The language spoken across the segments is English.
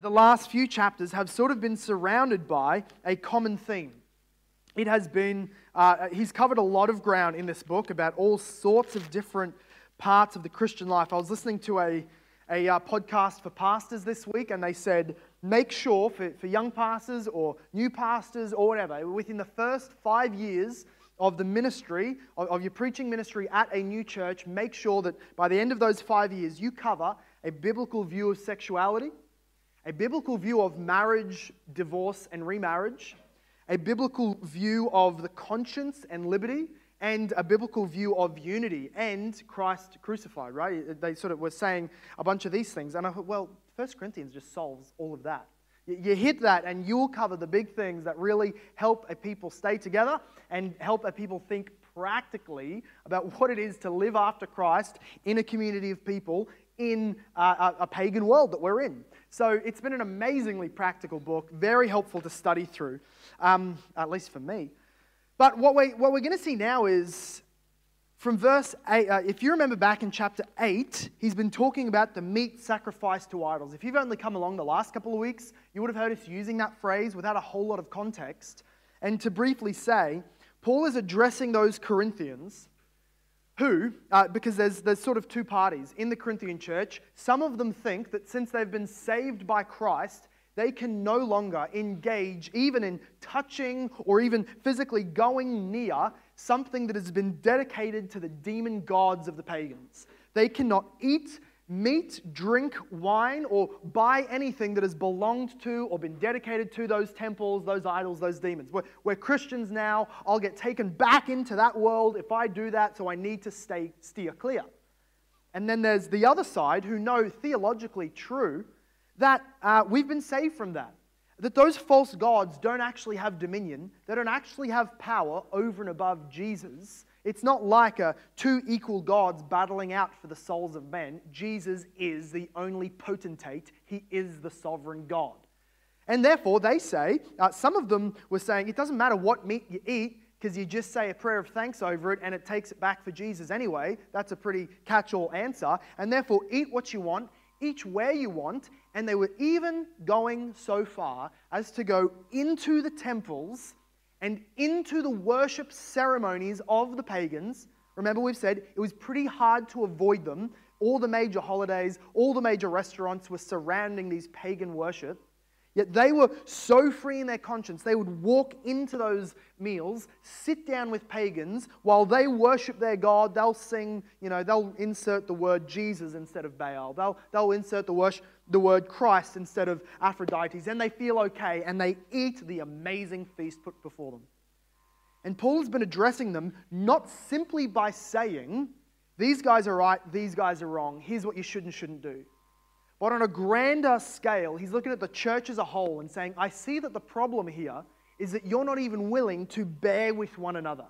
the last few chapters have sort of been surrounded by a common theme. It has been, uh, he's covered a lot of ground in this book about all sorts of different parts of the Christian life. I was listening to a, a uh, podcast for pastors this week, and they said, make sure for, for young pastors or new pastors or whatever, within the first five years of the ministry, of, of your preaching ministry at a new church, make sure that by the end of those five years, you cover a biblical view of sexuality a biblical view of marriage, divorce, and remarriage, a biblical view of the conscience and liberty, and a biblical view of unity and Christ crucified, right? They sort of were saying a bunch of these things. And I thought, well, 1 Corinthians just solves all of that. You hit that, and you'll cover the big things that really help a people stay together and help a people think practically about what it is to live after Christ in a community of people in a, a pagan world that we're in. So it's been an amazingly practical book, very helpful to study through, um, at least for me. But what, we, what we're going to see now is from verse 8, uh, if you remember back in chapter 8, he's been talking about the meat sacrificed to idols. If you've only come along the last couple of weeks, you would have heard us using that phrase without a whole lot of context. And to briefly say, Paul is addressing those Corinthians who, uh, because there's, there's sort of two parties in the Corinthian church, some of them think that since they've been saved by Christ, they can no longer engage even in touching or even physically going near something that has been dedicated to the demon gods of the pagans. They cannot eat meat, drink wine, or buy anything that has belonged to or been dedicated to those temples, those idols, those demons. We're, we're, Christians now. I'll get taken back into that world if I do that, so I need to stay, steer clear. And then there's the other side who know theologically true that uh, we've been saved from that. That those false gods don't actually have dominion, they don't actually have power over and above Jesus. It's not like a two equal gods battling out for the souls of men. Jesus is the only potentate, he is the sovereign God. And therefore, they say, uh, some of them were saying, it doesn't matter what meat you eat, because you just say a prayer of thanks over it and it takes it back for Jesus anyway. That's a pretty catch all answer. And therefore, eat what you want, eat where you want. And they were even going so far as to go into the temples and into the worship ceremonies of the pagans. Remember, we've said it was pretty hard to avoid them. All the major holidays, all the major restaurants were surrounding these pagan worship. Yet they were so free in their conscience, they would walk into those meals, sit down with pagans, while they worship their God, they'll sing, you know, they'll insert the word Jesus instead of Baal. They'll, they'll insert the, worship, the word Christ instead of Aphrodite, and they feel okay, and they eat the amazing feast put before them. And Paul's been addressing them not simply by saying, these guys are right, these guys are wrong, here's what you should and shouldn't do. But on a grander scale, he's looking at the church as a whole and saying, I see that the problem here is that you're not even willing to bear with one another.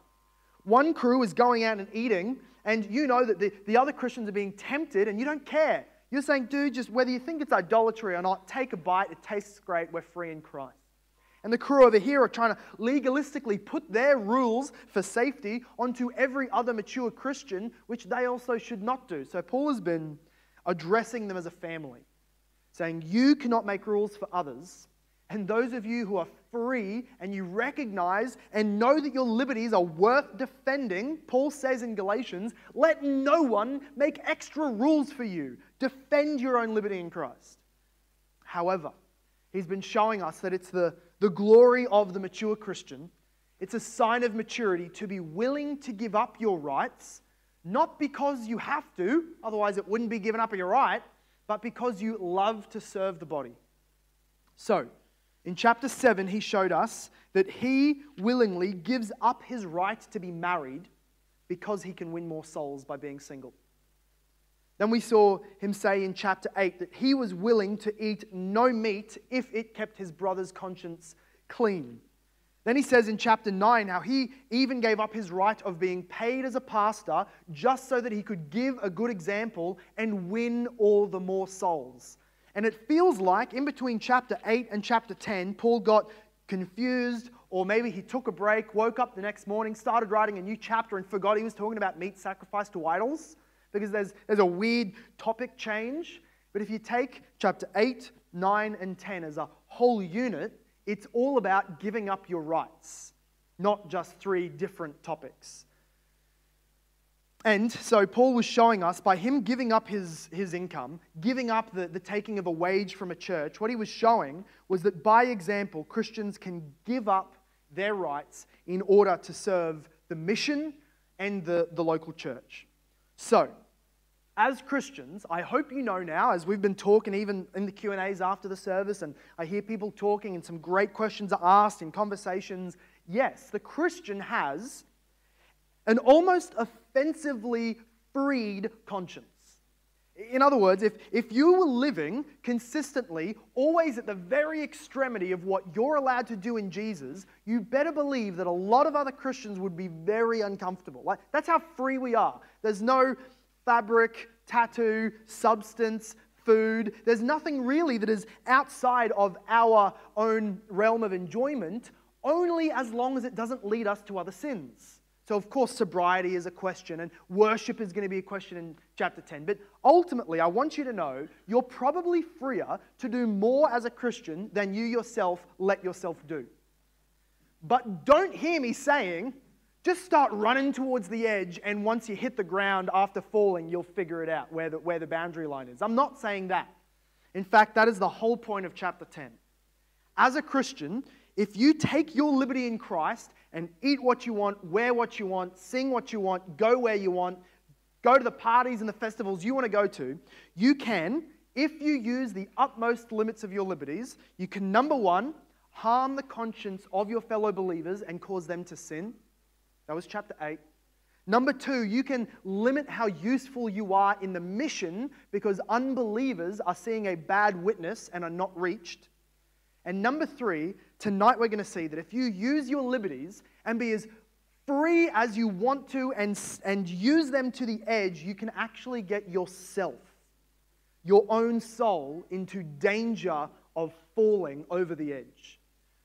One crew is going out and eating, and you know that the, the other Christians are being tempted, and you don't care. You're saying, dude, just whether you think it's idolatry or not, take a bite. It tastes great. We're free in Christ. And the crew over here are trying to legalistically put their rules for safety onto every other mature Christian, which they also should not do. So Paul has been addressing them as a family, saying, You cannot make rules for others. And those of you who are free and you recognize and know that your liberties are worth defending, Paul says in Galatians, let no one make extra rules for you. Defend your own liberty in Christ. However, he's been showing us that it's the, the glory of the mature Christian, it's a sign of maturity to be willing to give up your rights not because you have to, otherwise it wouldn't be given up your right, but because you love to serve the body. So, in chapter 7, he showed us that he willingly gives up his right to be married because he can win more souls by being single. Then we saw him say in chapter 8 that he was willing to eat no meat if it kept his brother's conscience clean. Then he says in chapter 9 how he even gave up his right of being paid as a pastor just so that he could give a good example and win all the more souls. And it feels like in between chapter 8 and chapter 10, Paul got confused, or maybe he took a break, woke up the next morning, started writing a new chapter, and forgot he was talking about meat sacrificed to idols because there's, there's a weird topic change. But if you take chapter 8, 9, and 10 as a whole unit, it's all about giving up your rights, not just three different topics. And so Paul was showing us by him giving up his, his income, giving up the, the taking of a wage from a church, what he was showing was that by example, Christians can give up their rights in order to serve the mission and the, the local church. So, as Christians, I hope you know now, as we've been talking even in the Q&As after the service, and I hear people talking and some great questions are asked in conversations, yes, the Christian has an almost offensively freed conscience. In other words, if, if you were living consistently, always at the very extremity of what you're allowed to do in Jesus, you better believe that a lot of other Christians would be very uncomfortable. Like, that's how free we are. There's no fabric, tattoo, substance, food. There's nothing really that is outside of our own realm of enjoyment, only as long as it doesn't lead us to other sins. So, of course, sobriety is a question, and worship is going to be a question in chapter 10. But ultimately, I want you to know you're probably freer to do more as a Christian than you yourself let yourself do. But don't hear me saying, just start running towards the edge, and once you hit the ground after falling, you'll figure it out where the, where the boundary line is. I'm not saying that. In fact, that is the whole point of chapter 10. As a Christian, if you take your liberty in Christ and eat what you want, wear what you want, sing what you want, go where you want, go to the parties and the festivals you want to go to, you can, if you use the utmost limits of your liberties, you can, number one, harm the conscience of your fellow believers and cause them to sin. That was chapter 8. Number two, you can limit how useful you are in the mission because unbelievers are seeing a bad witness and are not reached. And number three, tonight we're going to see that if you use your liberties and be as free as you want to and, and use them to the edge, you can actually get yourself, your own soul, into danger of falling over the edge.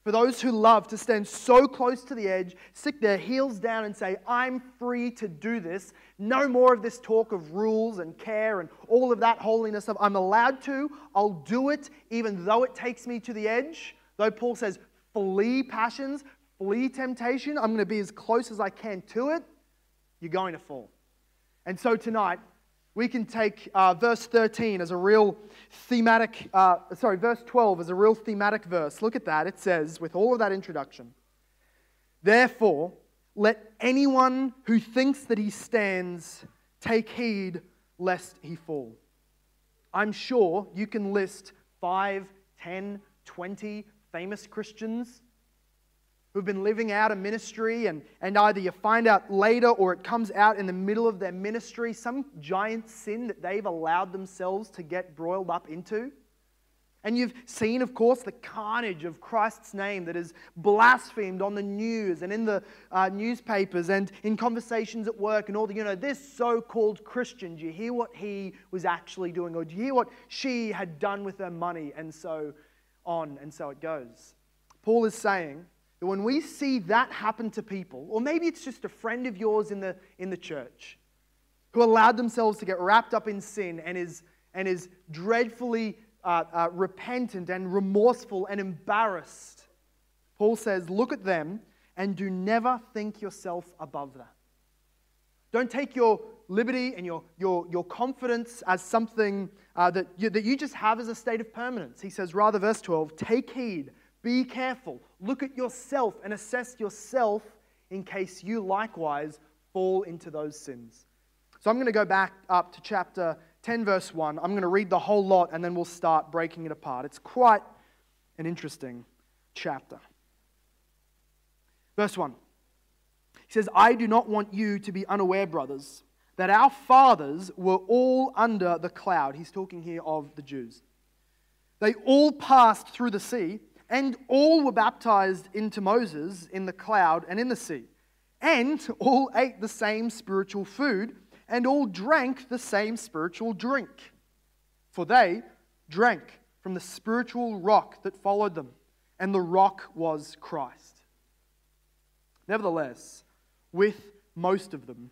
For those who love to stand so close to the edge, stick their heels down and say, I'm free to do this. No more of this talk of rules and care and all of that holiness of I'm allowed to, I'll do it even though it takes me to the edge. Though Paul says, flee passions, flee temptation, I'm going to be as close as I can to it, you're going to fall. And so tonight, we can take uh, verse 13 as a real thematic, uh, sorry, verse 12 as a real thematic verse. Look at that. It says, with all of that introduction, Therefore, let anyone who thinks that he stands take heed lest he fall. I'm sure you can list 5, 10, 20 famous Christians who've been living out a ministry, and, and either you find out later or it comes out in the middle of their ministry some giant sin that they've allowed themselves to get broiled up into. And you've seen, of course, the carnage of Christ's name that is blasphemed on the news and in the uh, newspapers and in conversations at work and all the, you know, this so called Christian. Do you hear what he was actually doing? Or do you hear what she had done with her money? And so on, and so it goes. Paul is saying that when we see that happen to people, or maybe it's just a friend of yours in the, in the church who allowed themselves to get wrapped up in sin and is, and is dreadfully uh, uh, repentant and remorseful and embarrassed, Paul says, look at them and do never think yourself above that. Don't take your liberty and your, your, your confidence as something uh, that, you, that you just have as a state of permanence. He says, rather, verse 12, take heed, be careful, look at yourself and assess yourself in case you likewise fall into those sins. So I'm going to go back up to chapter 10, verse 1. I'm going to read the whole lot and then we'll start breaking it apart. It's quite an interesting chapter. Verse 1. He says, I do not want you to be unaware, brothers that our fathers were all under the cloud. He's talking here of the Jews. They all passed through the sea, and all were baptized into Moses in the cloud and in the sea. And all ate the same spiritual food, and all drank the same spiritual drink. For they drank from the spiritual rock that followed them, and the rock was Christ. Nevertheless, with most of them,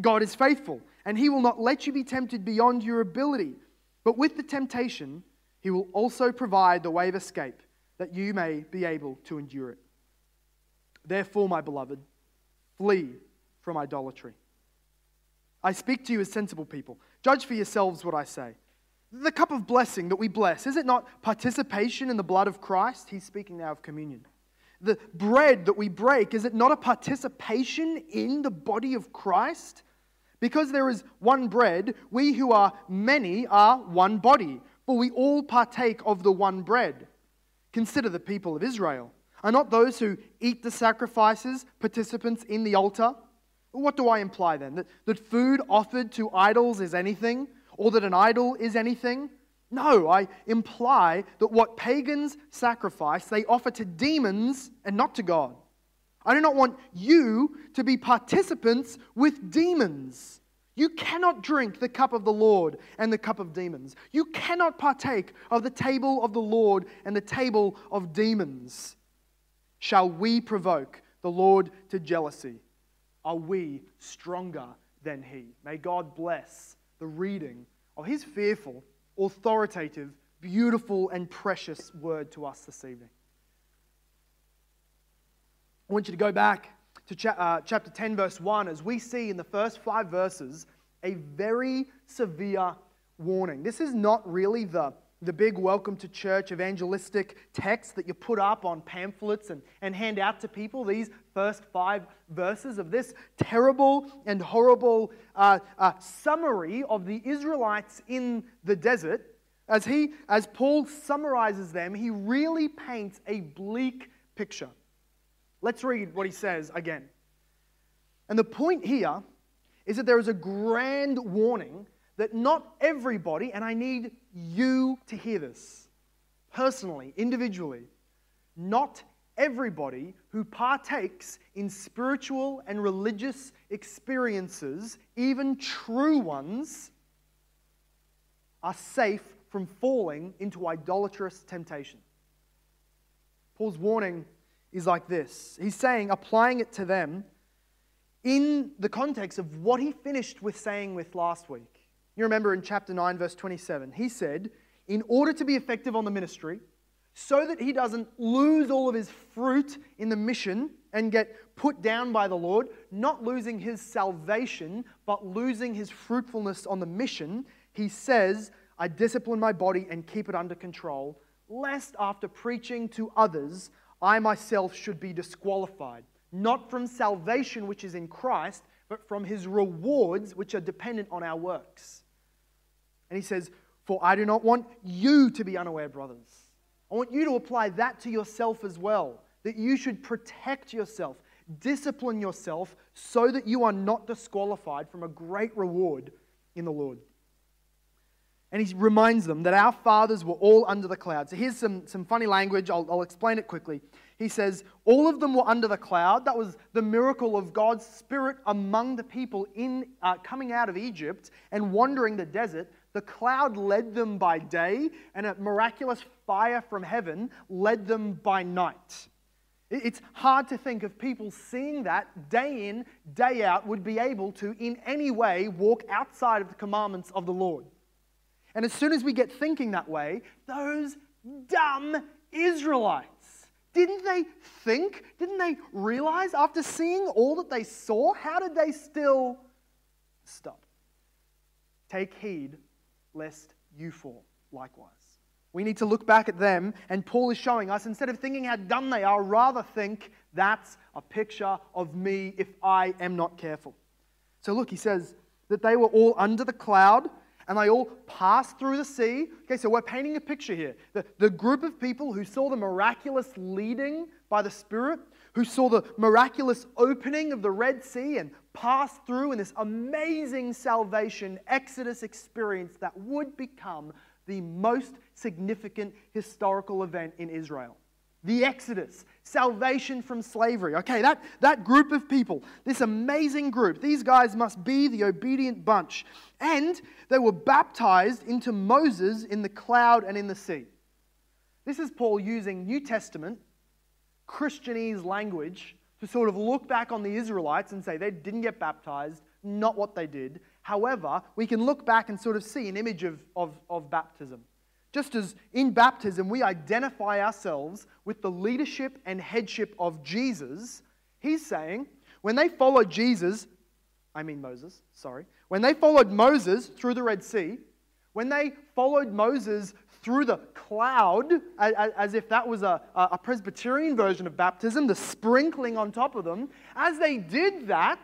God is faithful and he will not let you be tempted beyond your ability. But with the temptation, he will also provide the way of escape that you may be able to endure it. Therefore, my beloved, flee from idolatry. I speak to you as sensible people. Judge for yourselves what I say. The cup of blessing that we bless, is it not participation in the blood of Christ? He's speaking now of communion. The bread that we break, is it not a participation in the body of Christ? Because there is one bread, we who are many are one body, for we all partake of the one bread. Consider the people of Israel. Are not those who eat the sacrifices participants in the altar? What do I imply then? That, that food offered to idols is anything? Or that an idol is anything? No, I imply that what pagans sacrifice, they offer to demons and not to God. I do not want you to be participants with demons. You cannot drink the cup of the Lord and the cup of demons. You cannot partake of the table of the Lord and the table of demons. Shall we provoke the Lord to jealousy? Are we stronger than He? May God bless the reading of His fearful, authoritative, beautiful, and precious word to us this evening. I want you to go back to cha- uh, chapter 10, verse 1, as we see in the first five verses a very severe warning. This is not really the, the big welcome to church evangelistic text that you put up on pamphlets and, and hand out to people. These first five verses of this terrible and horrible uh, uh, summary of the Israelites in the desert. As, he, as Paul summarizes them, he really paints a bleak picture. Let's read what he says again. And the point here is that there is a grand warning that not everybody, and I need you to hear this personally, individually, not everybody who partakes in spiritual and religious experiences, even true ones, are safe from falling into idolatrous temptation. Paul's warning is like this He's saying, applying it to them in the context of what he finished with saying with last week. You remember in chapter 9, verse 27, he said, in order to be effective on the ministry, so that he doesn't lose all of his fruit in the mission and get put down by the Lord, not losing his salvation, but losing his fruitfulness on the mission, he says, I discipline my body and keep it under control, lest after preaching to others, I myself should be disqualified, not from salvation which is in Christ, but from his rewards which are dependent on our works. And he says, For I do not want you to be unaware, brothers. I want you to apply that to yourself as well, that you should protect yourself, discipline yourself, so that you are not disqualified from a great reward in the Lord. And he reminds them that our fathers were all under the cloud. So here's some, some funny language. I'll, I'll explain it quickly. He says, All of them were under the cloud. That was the miracle of God's Spirit among the people in, uh, coming out of Egypt and wandering the desert. The cloud led them by day, and a miraculous fire from heaven led them by night. It's hard to think of people seeing that day in, day out, would be able to, in any way, walk outside of the commandments of the Lord. And as soon as we get thinking that way, those dumb Israelites, didn't they think? Didn't they realize after seeing all that they saw? How did they still stop? Take heed lest you fall likewise. We need to look back at them, and Paul is showing us instead of thinking how dumb they are, rather think that's a picture of me if I am not careful. So look, he says that they were all under the cloud and they all passed through the sea. Okay, so we're painting a picture here. The, the group of people who saw the miraculous leading by the Spirit, who saw the miraculous opening of the Red Sea and passed through in this amazing salvation Exodus experience that would become the most significant historical event in Israel. The Exodus, salvation from slavery. Okay, that, that group of people, this amazing group, these guys must be the obedient bunch. And they were baptized into Moses in the cloud and in the sea. This is Paul using New Testament, Christianese language to sort of look back on the Israelites and say they didn't get baptized, not what they did. However, we can look back and sort of see an image of, of, of baptism. Just as in baptism we identify ourselves with the leadership and headship of Jesus, he's saying when they followed Jesus, I mean Moses, sorry, when they followed Moses through the Red Sea, when they followed Moses through the cloud, as if that was a, Presbyterian version of baptism, the sprinkling on top of them, as they did that,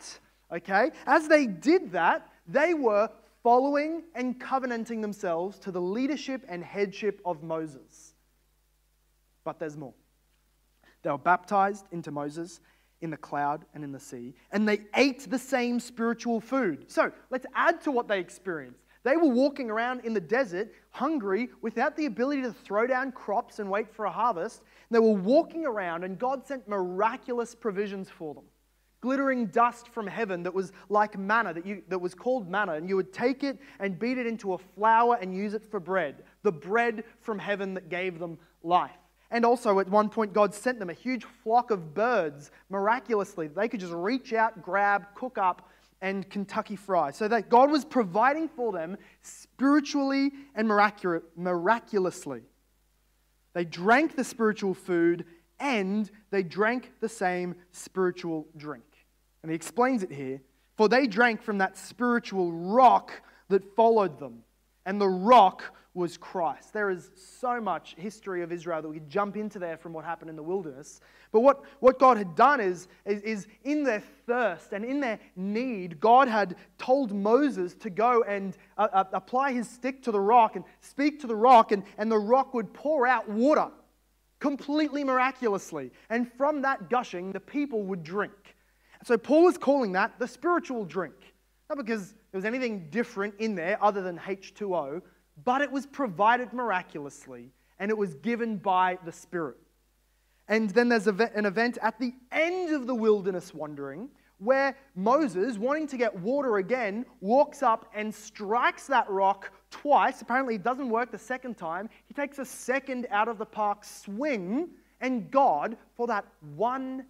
okay, as they did that, they were following and covenanting themselves to the leadership and headship of Moses. But there's more. They were baptized into Moses in the cloud and in the sea, and they ate the same spiritual food. So let's add to what they experienced. They were walking around in the desert, hungry, without the ability to throw down crops and wait for a harvest. They were walking around, and God sent miraculous provisions for them. Glittering dust from heaven that was like manna, that, you, that was called manna, and you would take it and beat it into a flour and use it for bread. The bread from heaven that gave them life. And also, at one point, God sent them a huge flock of birds miraculously. They could just reach out, grab, cook up, and Kentucky Fry. So that God was providing for them spiritually and miraculously. They drank the spiritual food and they drank the same spiritual drink. And he explains it here. For they drank from that spiritual rock that followed them. And the rock was Christ. There is so much history of Israel that we could jump into there from what happened in the wilderness. But what, what God had done is, is, is, in their thirst and in their need, God had told Moses to go and uh, uh, apply his stick to the rock and speak to the rock, and, and the rock would pour out water completely miraculously. And from that gushing, the people would drink. So Paul is calling that the spiritual drink. Not because there was anything different in there other than H2O, but it was provided miraculously and it was given by the Spirit. And then there's an event at the end of the wilderness wandering where Moses, wanting to get water again, walks up and strikes that rock twice. Apparently, it doesn't work the second time. He takes a second out of the park swing, and God, for that one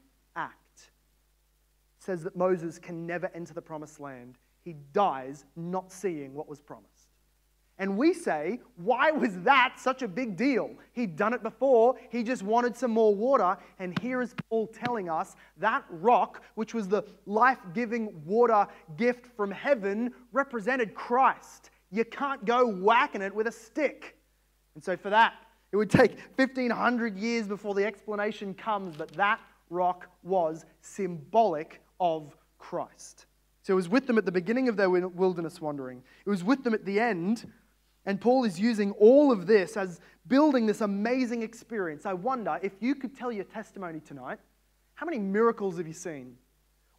says that Moses can never enter the promised land. He dies not seeing what was promised. And we say, why was that such a big deal? He'd done it before, he just wanted some more water. And here is Paul telling us that rock, which was the life giving water gift from heaven, represented Christ. You can't go whacking it with a stick. And so, for that, it would take 1500 years before the explanation comes, but that rock was symbolic of Christ. So it was with them at the beginning of their wilderness wandering. It was with them at the end and Paul is using all of this as building this amazing experience. I wonder if you could tell your testimony tonight, how many miracles have you seen?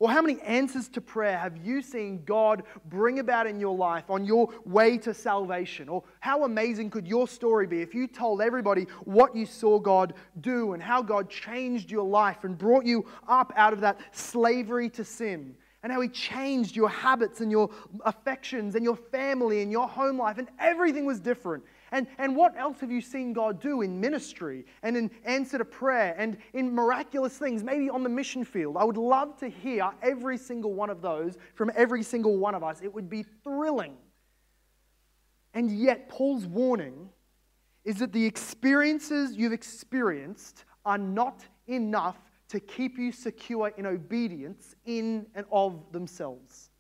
Or how many answers to prayer have you seen God bring about in your life on your way to salvation? Or how amazing could your story be if you told everybody what you saw God do and how God changed your life and brought you up out of that slavery to sin and how He changed your habits and your affections and your family and your home life, and everything was different. And, and what else have you seen God do in ministry and in answer to prayer and in miraculous things, maybe on the mission field? I would love to hear every single one of those from every single one of us. It would be thrilling. And yet, Paul's warning is that the experiences you've experienced are not enough to keep you secure in obedience in and of themselves.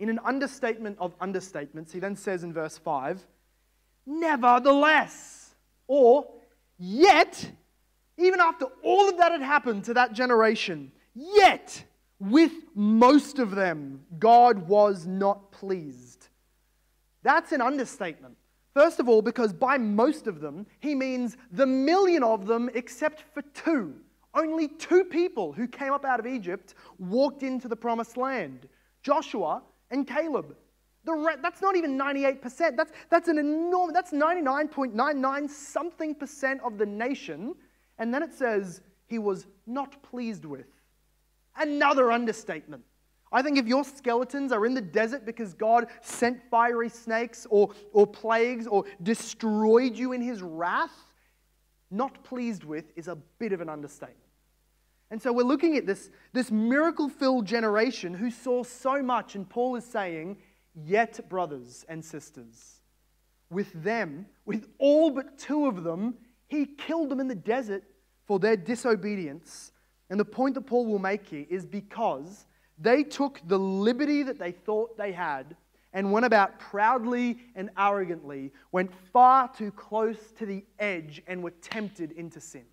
In an understatement of understatements, he then says in verse 5 Nevertheless, Or, yet, even after all of that had happened to that generation, yet, with most of them, God was not pleased. That's an understatement. First of all, because by most of them, he means the million of them except for two. Only two people who came up out of Egypt walked into the promised land Joshua and Caleb. Re- that's not even 98%. That's, that's an enormous, that's 99.99 something percent of the nation. And then it says he was not pleased with. Another understatement. I think if your skeletons are in the desert because God sent fiery snakes or, or plagues or destroyed you in his wrath, not pleased with is a bit of an understatement. And so we're looking at this, this miracle filled generation who saw so much, and Paul is saying, Yet, brothers and sisters, with them, with all but two of them, he killed them in the desert for their disobedience. And the point that Paul will make here is because they took the liberty that they thought they had and went about proudly and arrogantly, went far too close to the edge and were tempted into sin.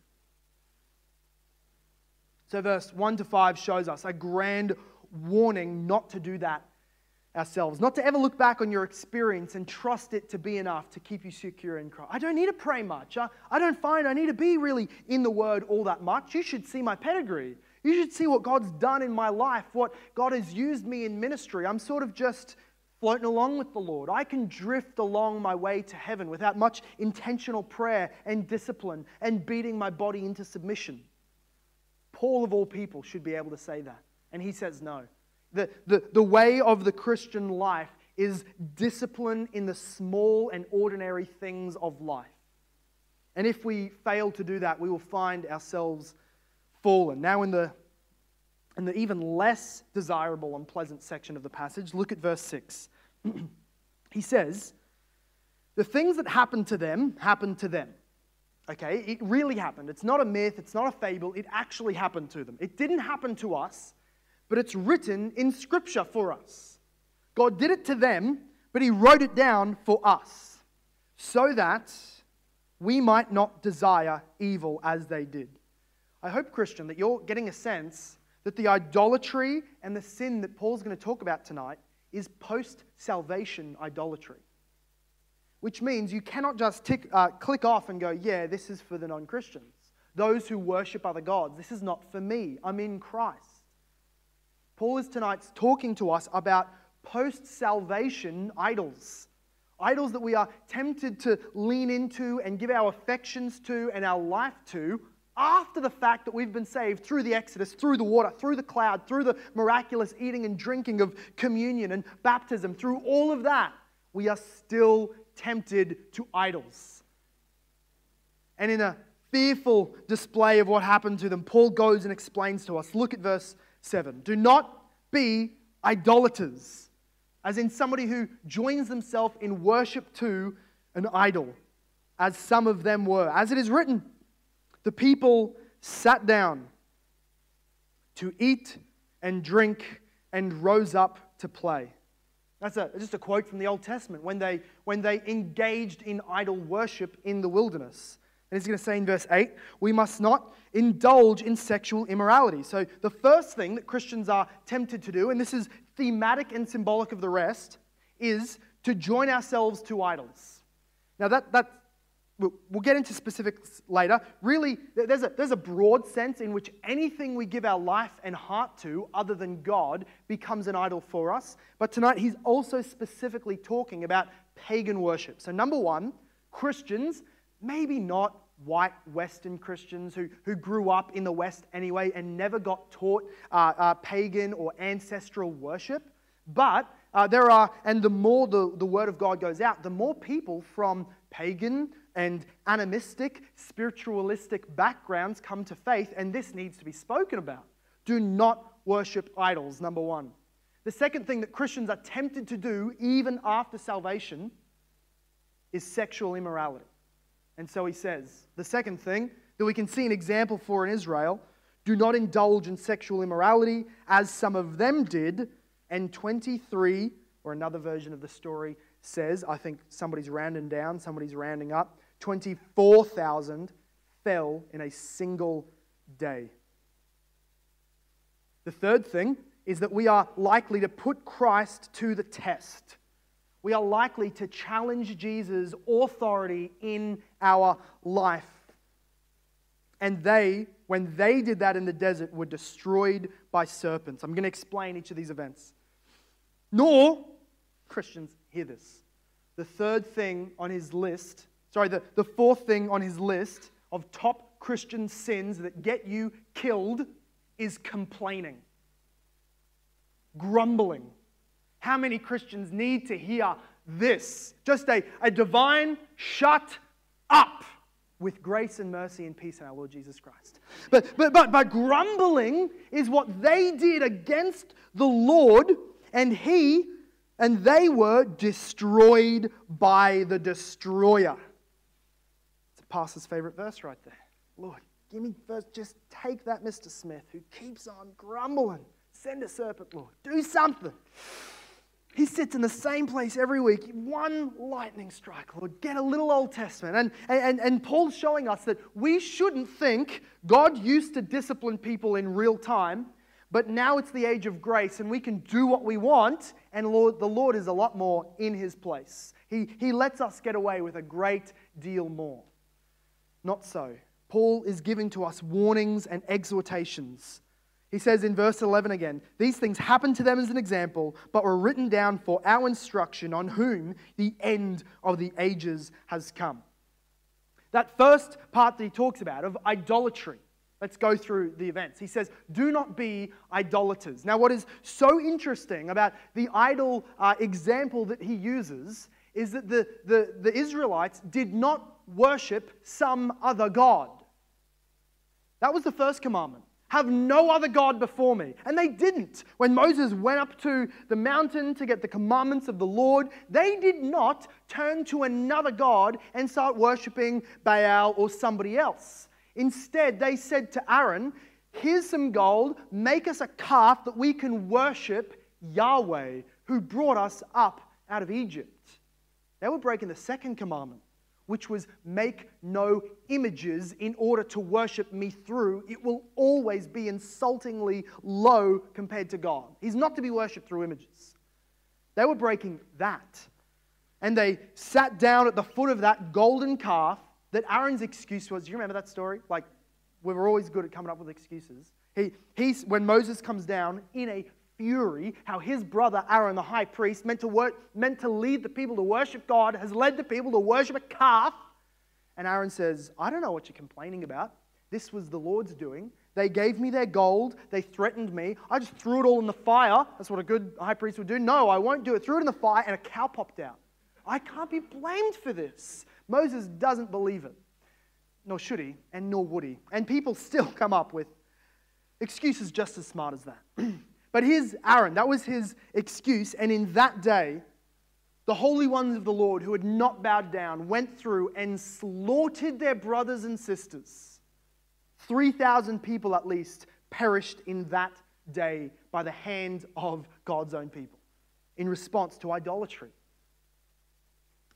So, verse 1 to 5 shows us a grand warning not to do that ourselves, not to ever look back on your experience and trust it to be enough to keep you secure in Christ. I don't need to pray much. I, I don't find I need to be really in the Word all that much. You should see my pedigree. You should see what God's done in my life, what God has used me in ministry. I'm sort of just floating along with the Lord. I can drift along my way to heaven without much intentional prayer and discipline and beating my body into submission. Paul, of all people, should be able to say that. And he says no. The, the, the way of the Christian life is discipline in the small and ordinary things of life. And if we fail to do that, we will find ourselves fallen. Now, in the, in the even less desirable and pleasant section of the passage, look at verse 6. he says, The things that happened to them happened to them. Okay, it really happened. It's not a myth, it's not a fable, it actually happened to them. It didn't happen to us, but it's written in Scripture for us. God did it to them, but He wrote it down for us so that we might not desire evil as they did. I hope, Christian, that you're getting a sense that the idolatry and the sin that Paul's going to talk about tonight is post salvation idolatry. Which means you cannot just tick, uh, click off and go, yeah, this is for the non Christians, those who worship other gods. This is not for me. I'm in Christ. Paul is tonight talking to us about post salvation idols. Idols that we are tempted to lean into and give our affections to and our life to after the fact that we've been saved through the Exodus, through the water, through the cloud, through the miraculous eating and drinking of communion and baptism, through all of that, we are still tempted to idols. And in a fearful display of what happened to them, Paul goes and explains to us. Look at verse 7. Do not be idolaters, as in somebody who joins themselves in worship to an idol, as some of them were. As it is written, the people sat down to eat and drink and rose up to play. That's a, just a quote from the Old Testament when they, when they engaged in idol worship in the wilderness. And he's going to say in verse 8, we must not indulge in sexual immorality. So, the first thing that Christians are tempted to do, and this is thematic and symbolic of the rest, is to join ourselves to idols. Now, that, that we'll get into specifics later. Really, there's a, there's a broad sense in which anything we give our life and heart to other than God becomes an idol for us. But tonight, he's also specifically talking about pagan worship. So, number one, Christians, maybe not white Western Christians who, who grew up in the West anyway and never got taught uh, uh, pagan or ancestral worship. But uh, there are, and the more the, the word of God goes out, the more people from pagan and animistic, spiritualistic backgrounds come to faith, and this needs to be spoken about. Do not worship idols, number one. The second thing that Christians are tempted to do, even after salvation, is sexual immorality. And so he says, the second thing that we can see an example for in Israel do not indulge in sexual immorality as some of them did. And 23, or another version of the story, says, I think somebody's rounding down, somebody's rounding up. 24,000 fell in a single day. The third thing is that we are likely to put Christ to the test. We are likely to challenge Jesus' authority in our life. And they, when they did that in the desert, were destroyed by serpents. I'm going to explain each of these events. Nor, Christians, hear this. The third thing on his list, sorry, the, the fourth thing on his list of top Christian sins that get you killed is complaining, grumbling. How many Christians need to hear this? Just a, a divine shut up with grace and mercy and peace in our Lord Jesus Christ. But, but, but, but grumbling is what they did against the Lord, and he and they were destroyed by the destroyer. It's a pastor's favorite verse right there. Lord, give me first, just take that Mr. Smith who keeps on grumbling. Send a serpent, Lord. Do something. He sits in the same place every week. One lightning strike, Lord. Get a little Old Testament. And, and, and Paul's showing us that we shouldn't think God used to discipline people in real time, but now it's the age of grace and we can do what we want, and Lord, the Lord is a lot more in his place. He, he lets us get away with a great deal more. Not so. Paul is giving to us warnings and exhortations. He says in verse 11 again, These things happened to them as an example, but were written down for our instruction, on whom the end of the ages has come. That first part that he talks about of idolatry. Let's go through the events. He says, Do not be idolaters. Now, what is so interesting about the idol uh, example that he uses is that the, the, the Israelites did not worship some other God. That was the first commandment. Have no other God before me. And they didn't. When Moses went up to the mountain to get the commandments of the Lord, they did not turn to another God and start worshiping Baal or somebody else. Instead, they said to Aaron, Here's some gold, make us a calf that we can worship Yahweh, who brought us up out of Egypt. They were breaking the second commandment which was make no images in order to worship me through, it will always be insultingly low compared to God. He's not to be worshiped through images. They were breaking that. And they sat down at the foot of that golden calf that Aaron's excuse was. Do you remember that story? Like, we were always good at coming up with excuses. He, he's, when Moses comes down in a fury how his brother Aaron, the high priest, meant to, work, meant to lead the people to worship God, has led the people to worship a calf. And Aaron says, I don't know what you're complaining about. This was the Lord's doing. They gave me their gold. They threatened me. I just threw it all in the fire. That's what a good high priest would do. No, I won't do it. Threw it in the fire, and a cow popped out. I can't be blamed for this. Moses doesn't believe it. Nor should he, and nor would he. And people still come up with excuses just as smart as that. But here's Aaron. That was his excuse. And in that day, the holy ones of the Lord who had not bowed down went through and slaughtered their brothers and sisters. 3,000 people at least perished in that day by the hand of God's own people in response to idolatry.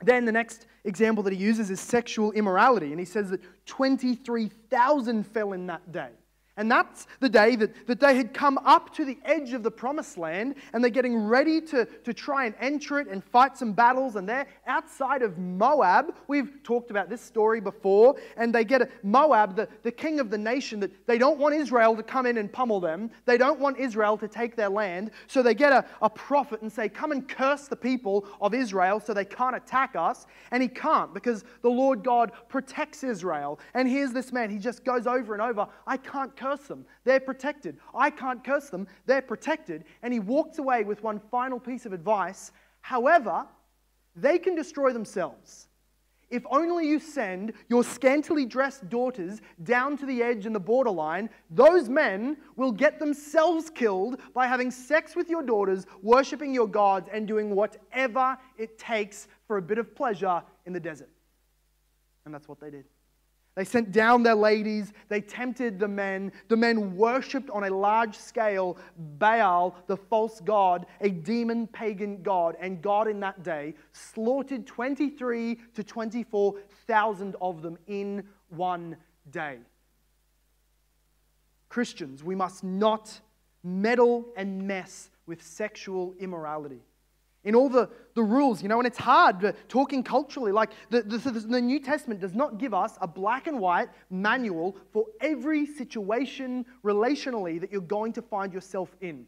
Then the next example that he uses is sexual immorality, and he says that 23,000 fell in that day. And that's the day that, that they had come up to the edge of the promised land and they're getting ready to, to try and enter it and fight some battles. And they're outside of Moab. We've talked about this story before. And they get a, Moab, the, the king of the nation, that they don't want Israel to come in and pummel them. They don't want Israel to take their land. So they get a, a prophet and say, Come and curse the people of Israel so they can't attack us. And he can't because the Lord God protects Israel. And here's this man, he just goes over and over, I can't curse curse them. They're protected. I can't curse them. They're protected. And he walks away with one final piece of advice. However, they can destroy themselves. If only you send your scantily dressed daughters down to the edge and the borderline, those men will get themselves killed by having sex with your daughters, worshipping your gods, and doing whatever it takes for a bit of pleasure in the desert. And that's what they did. They sent down their ladies, they tempted the men. The men worshipped on a large scale Baal, the false god, a demon pagan god, and God in that day slaughtered 23 to 24,000 of them in one day. Christians, we must not meddle and mess with sexual immorality in all the, the rules, you know, and it's hard talking culturally. Like the, the, the, New Testament does not give us a black and white manual for every situation relationally that you're going to find yourself in.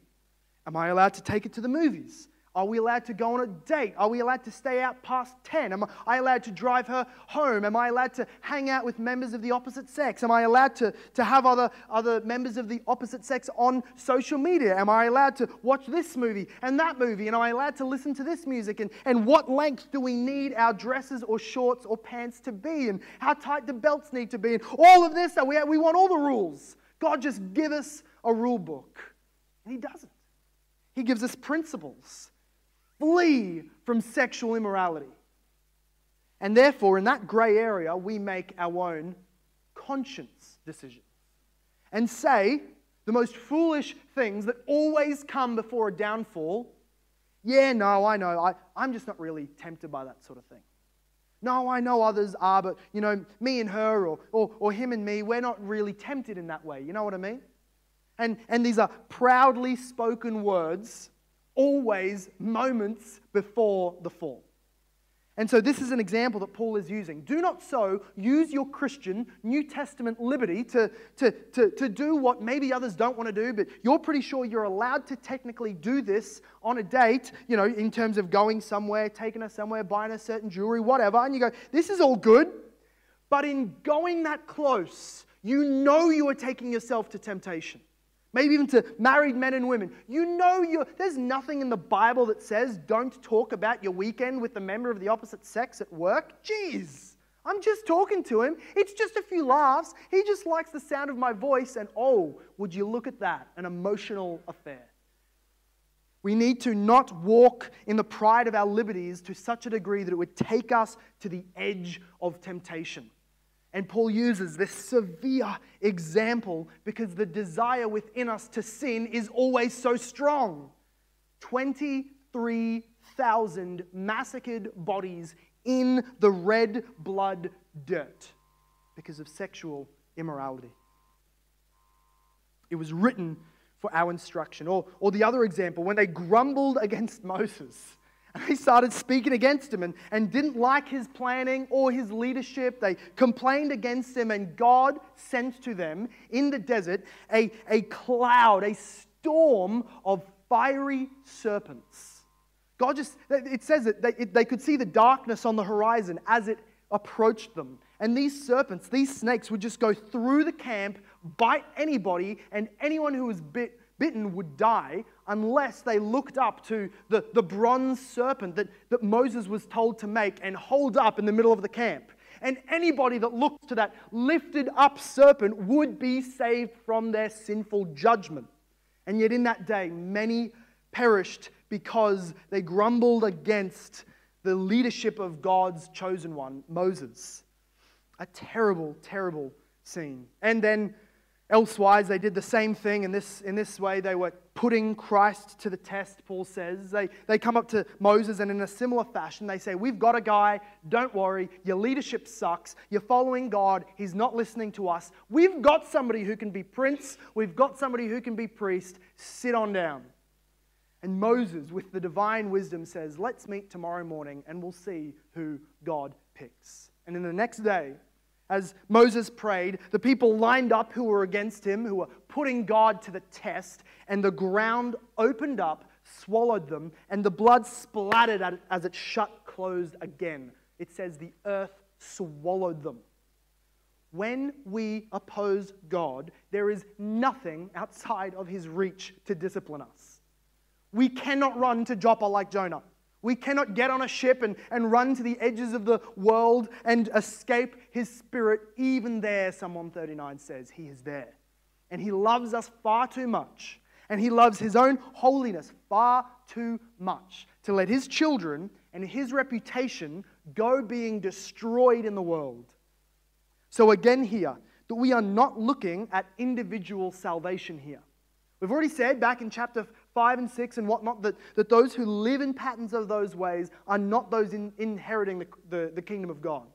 Am I allowed to take it to the movies? Are we allowed to go on a date? Are we allowed to stay out past 10? Am I allowed to drive her home? Am I allowed to hang out with members of the opposite sex? Am I allowed to, to have other, other members of the opposite sex on social media? Am I allowed to watch this movie and that movie? And am I allowed to listen to this music? And, and what length do we need our dresses or shorts or pants to be? And how tight the belts need to be? And all of this, we, we want all the rules. God just give us a rule book. And He doesn't. He gives us principles flee from sexual immorality. And therefore, in that grey area, we make our own conscience decisions and say the most foolish things that always come before a downfall. Yeah, no, I know. I, I'm just not really tempted by that sort of thing. No, I know others are, but you know, me and her or, or, or him and me, we're not really tempted in that way. You know what I mean? And, and these are proudly spoken words always moments before the fall. And so, this is an example that Paul is using. Do not so use your Christian New Testament liberty to, to, to, to do what maybe others don't want to do, but you're pretty sure you're allowed to technically do this on a date, you know, in terms of going somewhere, taking her somewhere, buying a certain jewelry, whatever. And you go, this is all good. But in going that close, you know you are taking yourself to temptation maybe even to married men and women. You know, you there's nothing in the Bible that says don't talk about your weekend with a member of the opposite sex at work. Jeez, I'm just talking to him. It's just a few laughs. He just likes the sound of my voice, and oh, would you look at that? An emotional affair. We need to not walk in the pride of our liberties to such a degree that it would take us to the edge of temptation. And Paul uses this severe example because the desire within us to sin is always so strong. 23,000 massacred bodies in the red blood dirt because of sexual immorality. It was written for our instruction. Or, or the other example, when they grumbled against Moses they started speaking against him and, and didn't like his planning or his leadership. They complained against him, and God sent to them in the desert a, a cloud, a storm of fiery serpents. God just, it says that they, it, they could see the darkness on the horizon as it approached them. And these serpents, these snakes, would just go through the camp, bite anybody, and anyone who was bit bitten would die unless they looked up to the, the bronze serpent that, that Moses was told to make and hold up in the middle of the camp. And anybody that looked to that lifted up serpent would be saved from their sinful judgment. And yet, in that day, many perished because they grumbled against the leadership of God's chosen one, Moses. A terrible, terrible scene. And then Elsewise, they did the same thing. In this, in this way, they were putting Christ to the test, Paul says. They, they come up to Moses, and in a similar fashion, they say, We've got a guy, don't worry, your leadership sucks. You're following God, he's not listening to us. We've got somebody who can be prince, we've got somebody who can be priest. Sit on down. And Moses, with the divine wisdom, says, Let's meet tomorrow morning, and we'll see who God picks. And in the next day, as Moses prayed, the people lined up who were against him, who were putting God to the test, and the ground opened up, swallowed them, and the blood splattered as it shut closed again. It says the earth swallowed them. When we oppose God, there is nothing outside of his reach to discipline us. We cannot run to Joppa like Jonah. We cannot get on a ship and, and run to the edges of the world and escape his spirit. Even there, Psalm 139 says, he is there. And he loves us far too much. And he loves his own holiness far too much to let his children and his reputation go being destroyed in the world. So, again, here, that we are not looking at individual salvation here. We've already said back in chapter 5 and 6 and whatnot that, that those who live in patterns of those ways are not those in, inheriting the, the, the kingdom of God.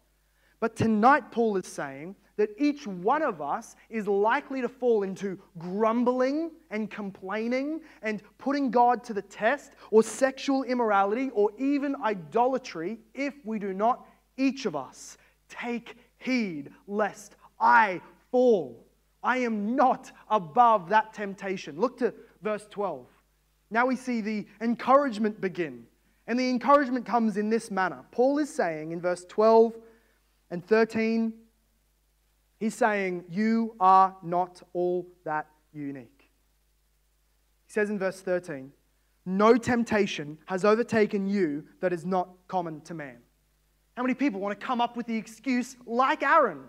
But tonight, Paul is saying that each one of us is likely to fall into grumbling and complaining and putting God to the test, or sexual immorality, or even idolatry if we do not, each of us, take heed lest I fall. I am not above that temptation. Look to verse 12. Now we see the encouragement begin. And the encouragement comes in this manner. Paul is saying in verse 12 and 13, he's saying, You are not all that unique. He says in verse 13, No temptation has overtaken you that is not common to man. How many people want to come up with the excuse like Aaron?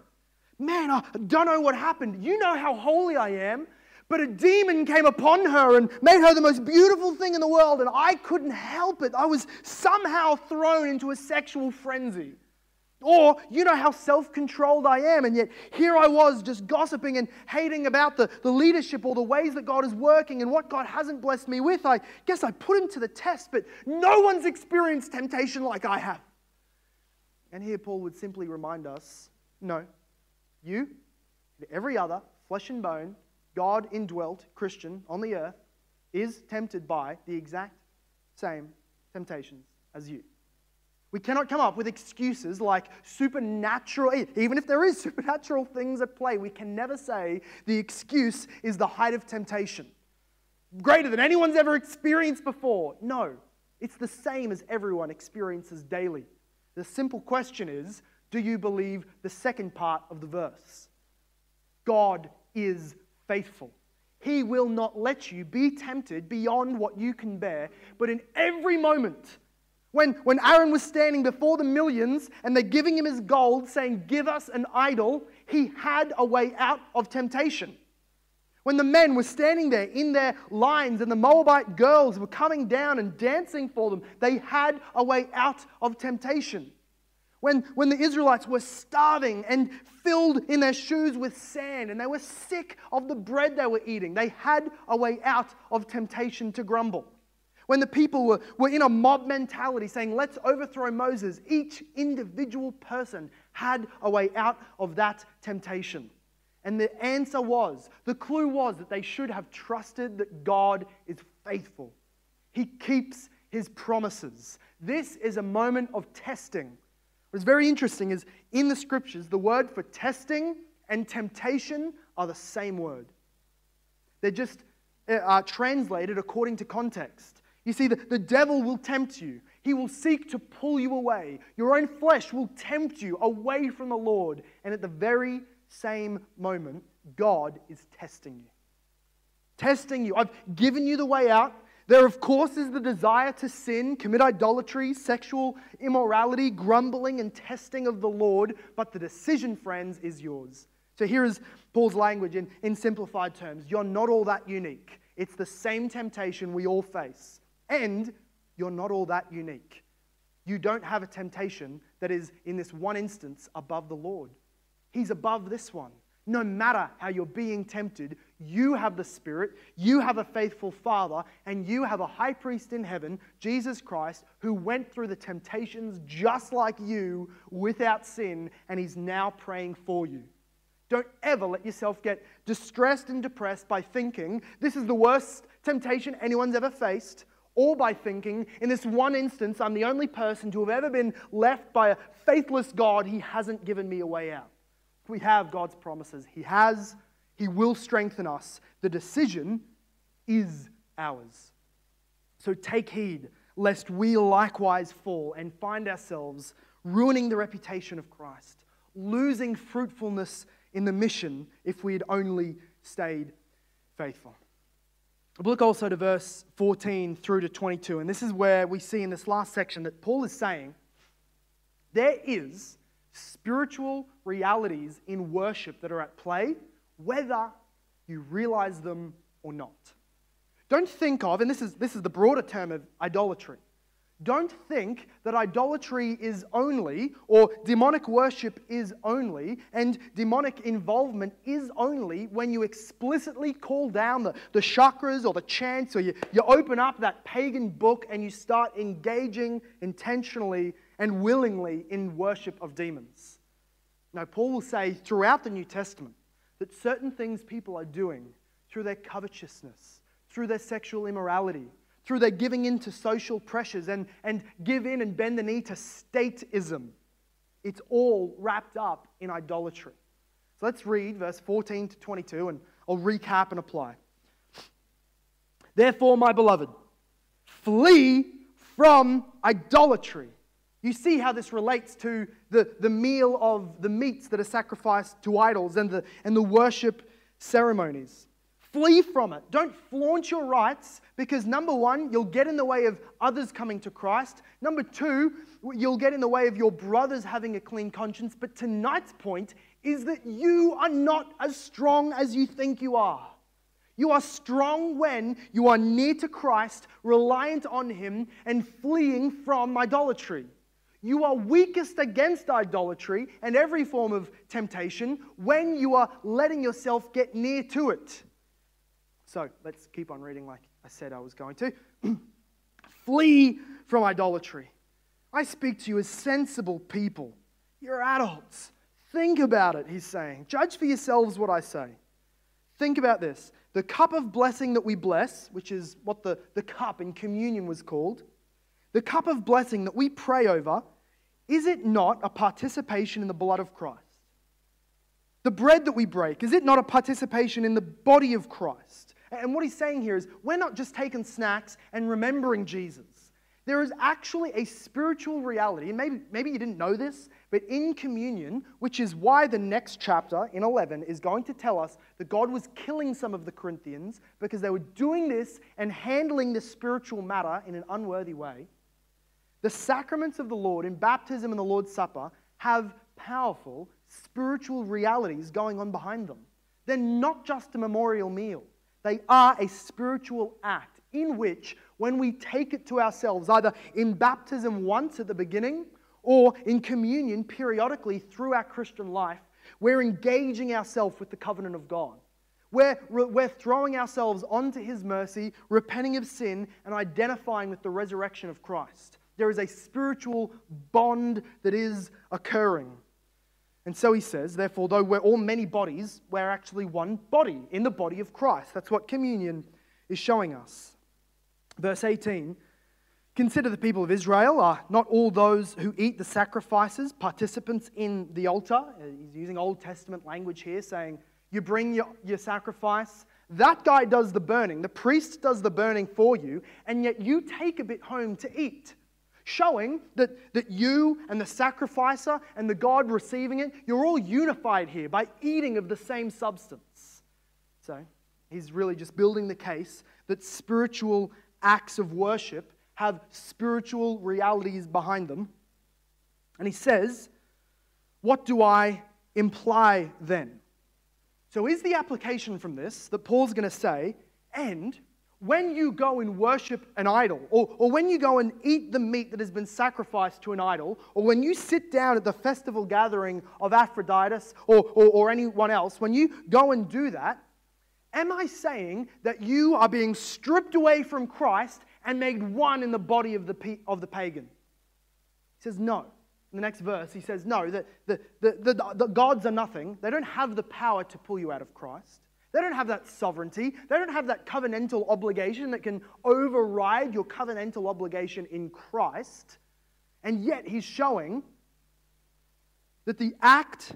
Man, I don't know what happened. You know how holy I am. But a demon came upon her and made her the most beautiful thing in the world, and I couldn't help it. I was somehow thrown into a sexual frenzy. Or, you know how self controlled I am, and yet here I was just gossiping and hating about the, the leadership or the ways that God is working and what God hasn't blessed me with. I guess I put him to the test, but no one's experienced temptation like I have. And here Paul would simply remind us no, you, every other flesh and bone, God indwelt Christian on the earth is tempted by the exact same temptations as you. We cannot come up with excuses like supernatural, even if there is supernatural things at play, we can never say the excuse is the height of temptation. Greater than anyone's ever experienced before. No, it's the same as everyone experiences daily. The simple question is do you believe the second part of the verse? God is faithful. He will not let you be tempted beyond what you can bear, but in every moment, when, when Aaron was standing before the millions and they're giving him his gold, saying, Give us an idol, he had a way out of temptation. When the men were standing there in their lines and the Moabite girls were coming down and dancing for them, they had a way out of temptation. When, when the Israelites were starving and filled in their shoes with sand and they were sick of the bread they were eating, they had a way out of temptation to grumble. When the people were, were in a mob mentality saying, let's overthrow Moses, each individual person had a way out of that temptation. And the answer was, the clue was that they should have trusted that God is faithful. He keeps his promises. This is a moment of testing What's very interesting is in the scriptures, the word for testing and temptation are the same word. They're just uh, translated according to context. You see, the, the devil will tempt you. He will seek to pull you away. Your own flesh will tempt you away from the Lord. And at the very same moment, God is testing you. Testing you. I've given you the way out. There, of course, is the desire to sin, commit idolatry, sexual immorality, grumbling, and testing of the Lord, but the decision, friends, is yours. So here is Paul's language in, in simplified terms You're not all that unique. It's the same temptation we all face. And you're not all that unique. You don't have a temptation that is, in this one instance, above the Lord. He's above this one. No matter how you're being tempted, you have the Spirit, you have a faithful Father, and you have a high priest in heaven, Jesus Christ, who went through the temptations just like you without sin, and he's now praying for you. Don't ever let yourself get distressed and depressed by thinking this is the worst temptation anyone's ever faced, or by thinking, in this one instance, I'm the only person to have ever been left by a faithless God, he hasn't given me a way out. We have God's promises. He has, He will strengthen us. The decision is ours. So take heed, lest we likewise fall and find ourselves ruining the reputation of Christ, losing fruitfulness in the mission if we had only stayed faithful. Look also to verse 14 through to 22, and this is where we see in this last section that Paul is saying there is spiritual realities in worship that are at play, whether you realize them or not. Don't think of, and this is, this is the broader term of idolatry, Don't think that idolatry is only, or demonic worship is only, and demonic involvement is only when you explicitly call down the, the chakras or the chants, or you, you open up that pagan book and you start engaging intentionally and willingly in worship of demons. Now, Paul will say throughout the New Testament that certain things people are doing through their covetousness, through their sexual immorality, through their giving in to social pressures and, and give in and bend the knee to stateism. It's all wrapped up in idolatry. So let's read verse 14 to 22 and I'll recap and apply. Therefore, my beloved, flee from idolatry. You see how this relates to the, the meal of the meats that are sacrificed to idols and the, and the worship ceremonies. Flee from it. Don't flaunt your rights because, number one, you'll get in the way of others coming to Christ. Number two, you'll get in the way of your brothers having a clean conscience. But tonight's point is that you are not as strong as you think you are. You are strong when you are near to Christ, reliant on Him, and fleeing from idolatry. You are weakest against idolatry and every form of temptation when you are letting yourself get near to it. So let's keep on reading like I said I was going to. Flee from idolatry. I speak to you as sensible people. You're adults. Think about it, he's saying. Judge for yourselves what I say. Think about this. The cup of blessing that we bless, which is what the, the cup in communion was called, the cup of blessing that we pray over, is it not a participation in the blood of Christ? The bread that we break, is it not a participation in the body of Christ? And what he's saying here is we're not just taking snacks and remembering Jesus. There is actually a spiritual reality, and maybe, maybe you didn't know this, but in communion, which is why the next chapter in 11 is going to tell us that God was killing some of the Corinthians because they were doing this and handling this spiritual matter in an unworthy way. The sacraments of the Lord in baptism and the Lord's Supper have powerful spiritual realities going on behind them. They're not just a memorial meal. They are a spiritual act in which, when we take it to ourselves, either in baptism once at the beginning or in communion periodically through our Christian life, we're engaging ourselves with the covenant of God. We're, we're throwing ourselves onto His mercy, repenting of sin, and identifying with the resurrection of Christ. There is a spiritual bond that is occurring. And so he says, therefore, though we're all many bodies, we're actually one body in the body of Christ. That's what communion is showing us. Verse 18 Consider the people of Israel are not all those who eat the sacrifices, participants in the altar. Uh, he's using Old Testament language here, saying, You bring your, your sacrifice. That guy does the burning. The priest does the burning for you, and yet you take a bit home to eat showing that, that you and the sacrificer and the God receiving it, you're all unified here by eating of the same substance. So he's really just building the case that spiritual acts of worship have spiritual realities behind them. And he says, What do I imply then? So, is the application from this that Paul's going to say, and when you go and worship an idol, or, or when you go and eat the meat that has been sacrificed to an idol, or when you sit down at the festival gathering of Aphrodite or, or, or anyone else, when you go and do that, am I saying that you are being stripped away from Christ and made one in the body of the, of the pagan? He says, no. In the next verse, he says, no, the, the, the, the, the gods are nothing. They don't have the power to pull you out of Christ. They don't have that sovereignty. They don't have that covenantal obligation that can override your covenantal obligation in Christ. And yet, he's showing that the act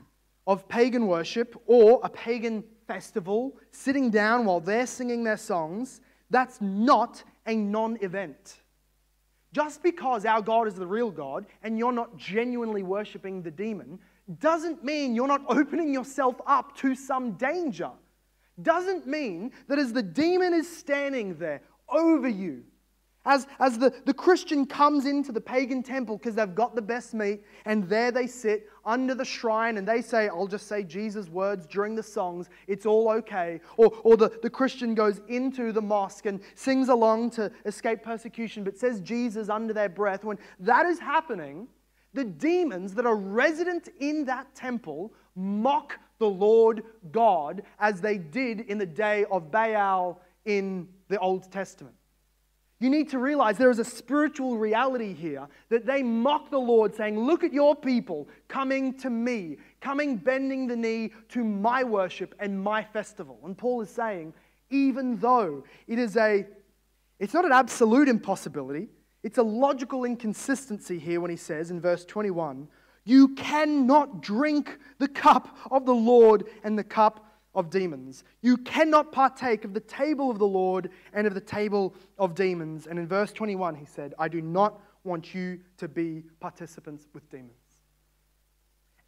of pagan worship or a pagan festival, sitting down while they're singing their songs, that's not a non event. Just because our God is the real God and you're not genuinely worshiping the demon doesn't mean you're not opening yourself up to some danger doesn't mean that as the demon is standing there over you, As, as the, the Christian comes into the pagan temple because they've got the best meat, and there they sit under the shrine and they say, I'll just say Jesus' words during the songs, it's all okay. Or, or the, the Christian goes into the mosque and sings along to escape persecution, but says Jesus under their breath. When that is happening, the demons that are resident in that temple mock the Lord God as they did in the day of Baal in the Old Testament. You need to realize there is a spiritual reality here that they mock the Lord, saying, Look at your people coming to me, coming bending the knee to my worship and my festival. And Paul is saying, even though it is a, it's not an absolute impossibility, it's a logical inconsistency here when he says in verse 21, You cannot drink the cup of the Lord and the cup of demons. You cannot partake of the table of the Lord and of the table of demons. And in verse 21, he said, I do not want you to be participants with demons.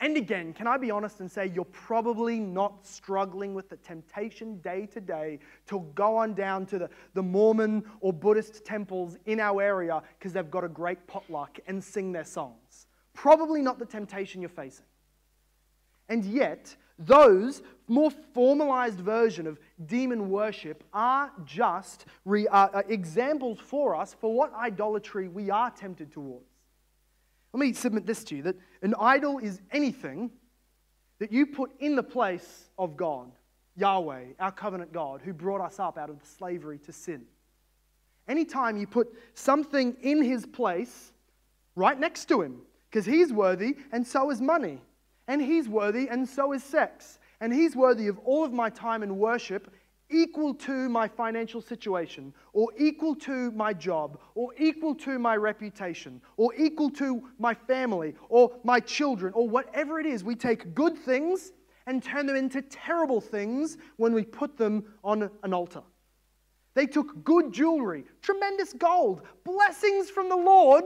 And again, can I be honest and say you're probably not struggling with the temptation day to day to go on down to the, the Mormon or Buddhist temples in our area because they've got a great potluck and sing their songs. Probably not the temptation you're facing. And yet, those more formalized version of demon worship are just re, uh, uh, examples for us for what idolatry we are tempted towards. Let me submit this to you that an idol is anything that you put in the place of God, Yahweh, our covenant God, who brought us up out of slavery to sin. Anytime you put something in his place, right next to him, because he's worthy and so is money and he's worthy, and so is sex. And he's worthy of all of my time and worship, equal to my financial situation, or equal to my job, or equal to my reputation, or equal to my family, or my children, or whatever it is. We take good things and turn them into terrible things when we put them on an altar. They took good jewelry, tremendous gold, blessings from the Lord,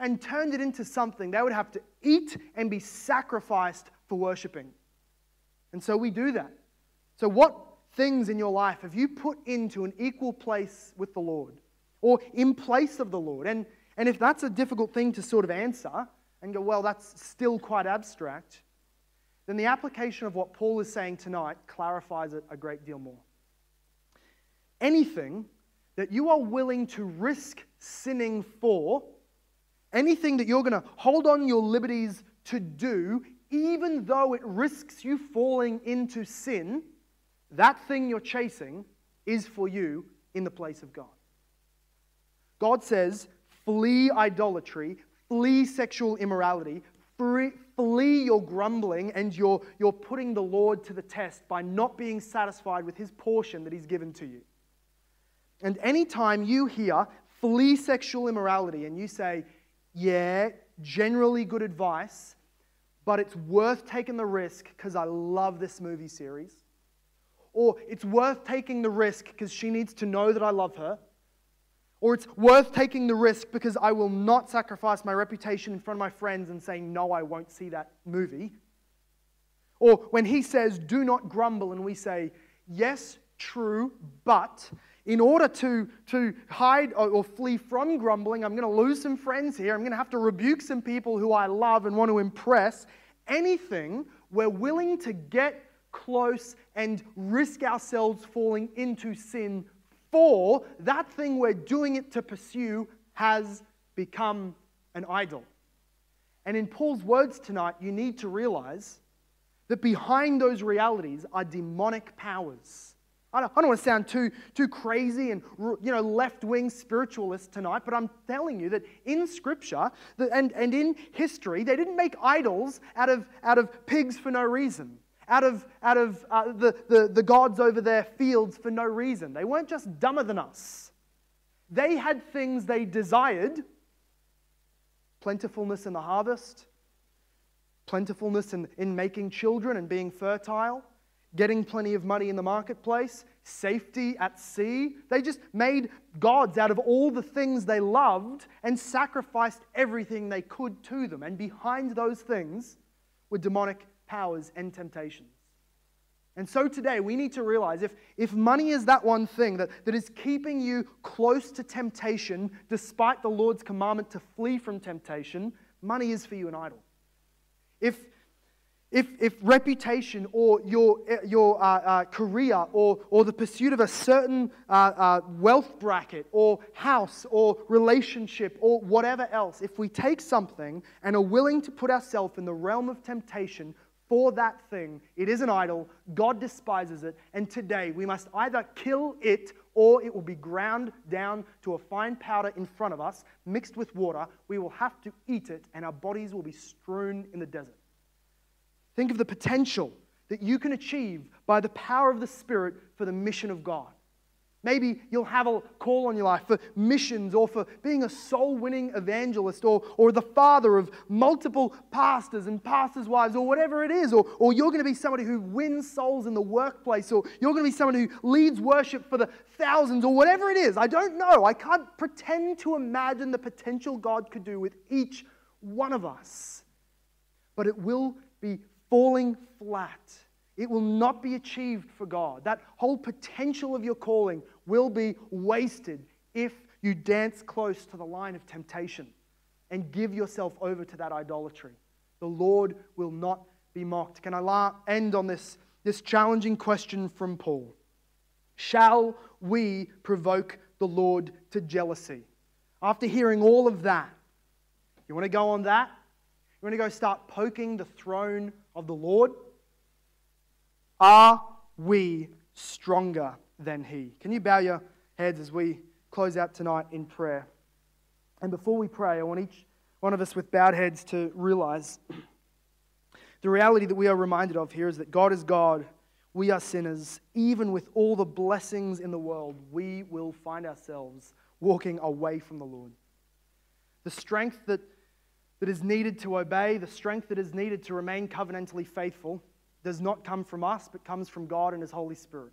and turned it into something they would have to eat and be sacrificed for worshiping. And so we do that. So, what things in your life have you put into an equal place with the Lord or in place of the Lord? And, and if that's a difficult thing to sort of answer and go, well, that's still quite abstract, then the application of what Paul is saying tonight clarifies it a great deal more. Anything that you are willing to risk sinning for anything that you're going to hold on your liberties to do, even though it risks you falling into sin, that thing you're chasing is for you in the place of God. God says, flee idolatry, flee sexual immorality, flee your grumbling and your, your putting the Lord to the test by not being satisfied with his portion that he's given to you. And anytime you hear flee sexual immorality and you say, yeah, generally good advice, but it's worth taking the risk because I love this movie series. Or it's worth taking the risk because she needs to know that I love her. Or it's worth taking the risk because I will not sacrifice my reputation in front of my friends and say, no, I won't see that movie. Or when he says, do not grumble, and we say, yes, true, but in order to, to hide or, or flee from grumbling, I'm going to lose some friends here. I'm going to have to rebuke some people who I love and want to impress. Anything we're willing to get close and risk ourselves falling into sin for, that thing we're doing it to pursue has become an idol. And in Paul's words tonight, you need to realize that behind those realities are demonic powers I don't, I don't want to sound too, too crazy and you know, left wing spiritualist tonight, but I'm telling you that in Scripture and, and in history, they didn't make idols out of, out of pigs for no reason, out of, out of uh, the, the, the gods over their fields for no reason. They weren't just dumber than us, they had things they desired. Plentifulness in the harvest, plentifulness in, in making children and being fertile getting plenty of money in the marketplace, safety at sea. They just made gods out of all the things they loved and sacrificed everything they could to them. And behind those things were demonic powers and temptations. And so today we need to realize if, if money is that one thing that, that is keeping you close to temptation, despite the Lord's commandment to flee from temptation, money is for you an idol. If, if, if reputation or your, your uh, uh, career or, or the pursuit of a certain uh, uh, wealth bracket or house or relationship or whatever else, if we take something and are willing to put ourselves in the realm of temptation for that thing, it is an idol, God despises it, and today we must either kill it or it will be ground down to a fine powder in front of us, mixed with water. We will have to eat it, and our bodies will be strewn in the desert. Think of the potential that you can achieve by the power of the Spirit for the mission of God. Maybe you'll have a call on your life for missions or for being a soul winning evangelist or, or the father of multiple pastors and pastors' wives or whatever it is. Or, or you're going to be somebody who wins souls in the workplace or you're going to be someone who leads worship for the thousands or whatever it is. I don't know. I can't pretend to imagine the potential God could do with each one of us. But it will be falling flat. It will not be achieved for God. That whole potential of your calling will be wasted if you dance close to the line of temptation and give yourself over to that idolatry. The Lord will not be mocked. Can I end on this, this challenging question from Paul? Shall we provoke the Lord to jealousy? After hearing all of that, you want to go on that? You want to go start poking the throne of the Lord? Are we stronger than He? Can you bow your heads as we close out tonight in prayer? And before we pray, I want each one of us with bowed heads to realize the reality that we are reminded of here is that God is God. We are sinners. Even with all the blessings in the world, we will find ourselves walking away from the Lord. The strength that that is needed to obey, the strength that is needed to remain covenantally faithful, does not come from us, but comes from God and His Holy Spirit.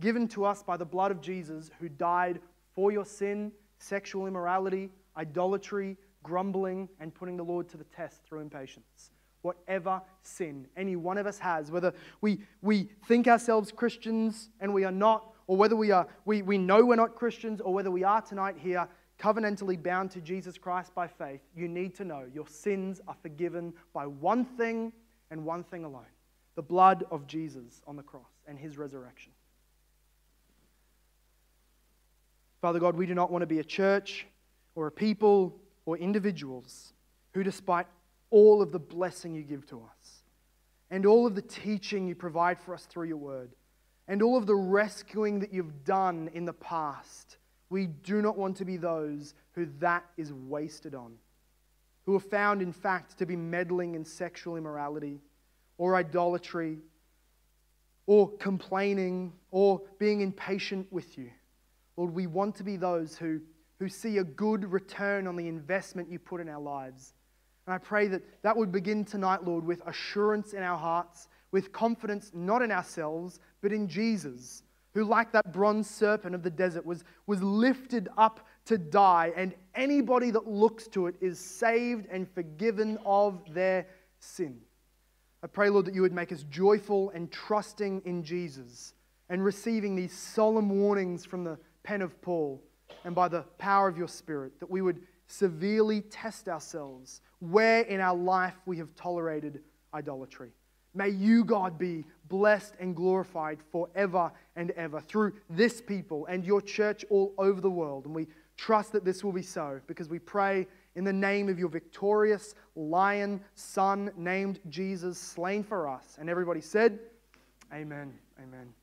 Given to us by the blood of Jesus, who died for your sin, sexual immorality, idolatry, grumbling, and putting the Lord to the test through impatience. Whatever sin any one of us has, whether we, we think ourselves Christians and we are not, or whether we, are, we, we know we're not Christians, or whether we are tonight here covenantally bound to Jesus Christ by faith, you need to know your sins are forgiven by one thing and one thing alone the blood of Jesus on the cross and his resurrection. Father God, we do not want to be a church or a people or individuals who, despite all of the blessing you give to us and all of the teaching you provide for us through your word and all of the rescuing that you've done in the past, we do not want to be those who that is wasted on, who are found, in fact, to be meddling in sexual immorality or idolatry or complaining or being impatient with you. Lord, we want to be those who, who see a good return on the investment you put in our lives. And I pray that that would begin tonight, Lord, with assurance in our hearts, with confidence not in ourselves, but in Jesus who, like that bronze serpent of the desert, was, was lifted up to die, and anybody that looks to it is saved and forgiven of their sin. I pray, Lord, that you would make us joyful and trusting in Jesus and receiving these solemn warnings from the pen of Paul and by the power of your Spirit, that we would severely test ourselves where in our life we have tolerated idolatry. May you, God, be blessed and glorified forever and ever through this people and your church all over the world. And we trust that this will be so because we pray in the name of your victorious lion son named Jesus, slain for us. And everybody said, Amen. Amen.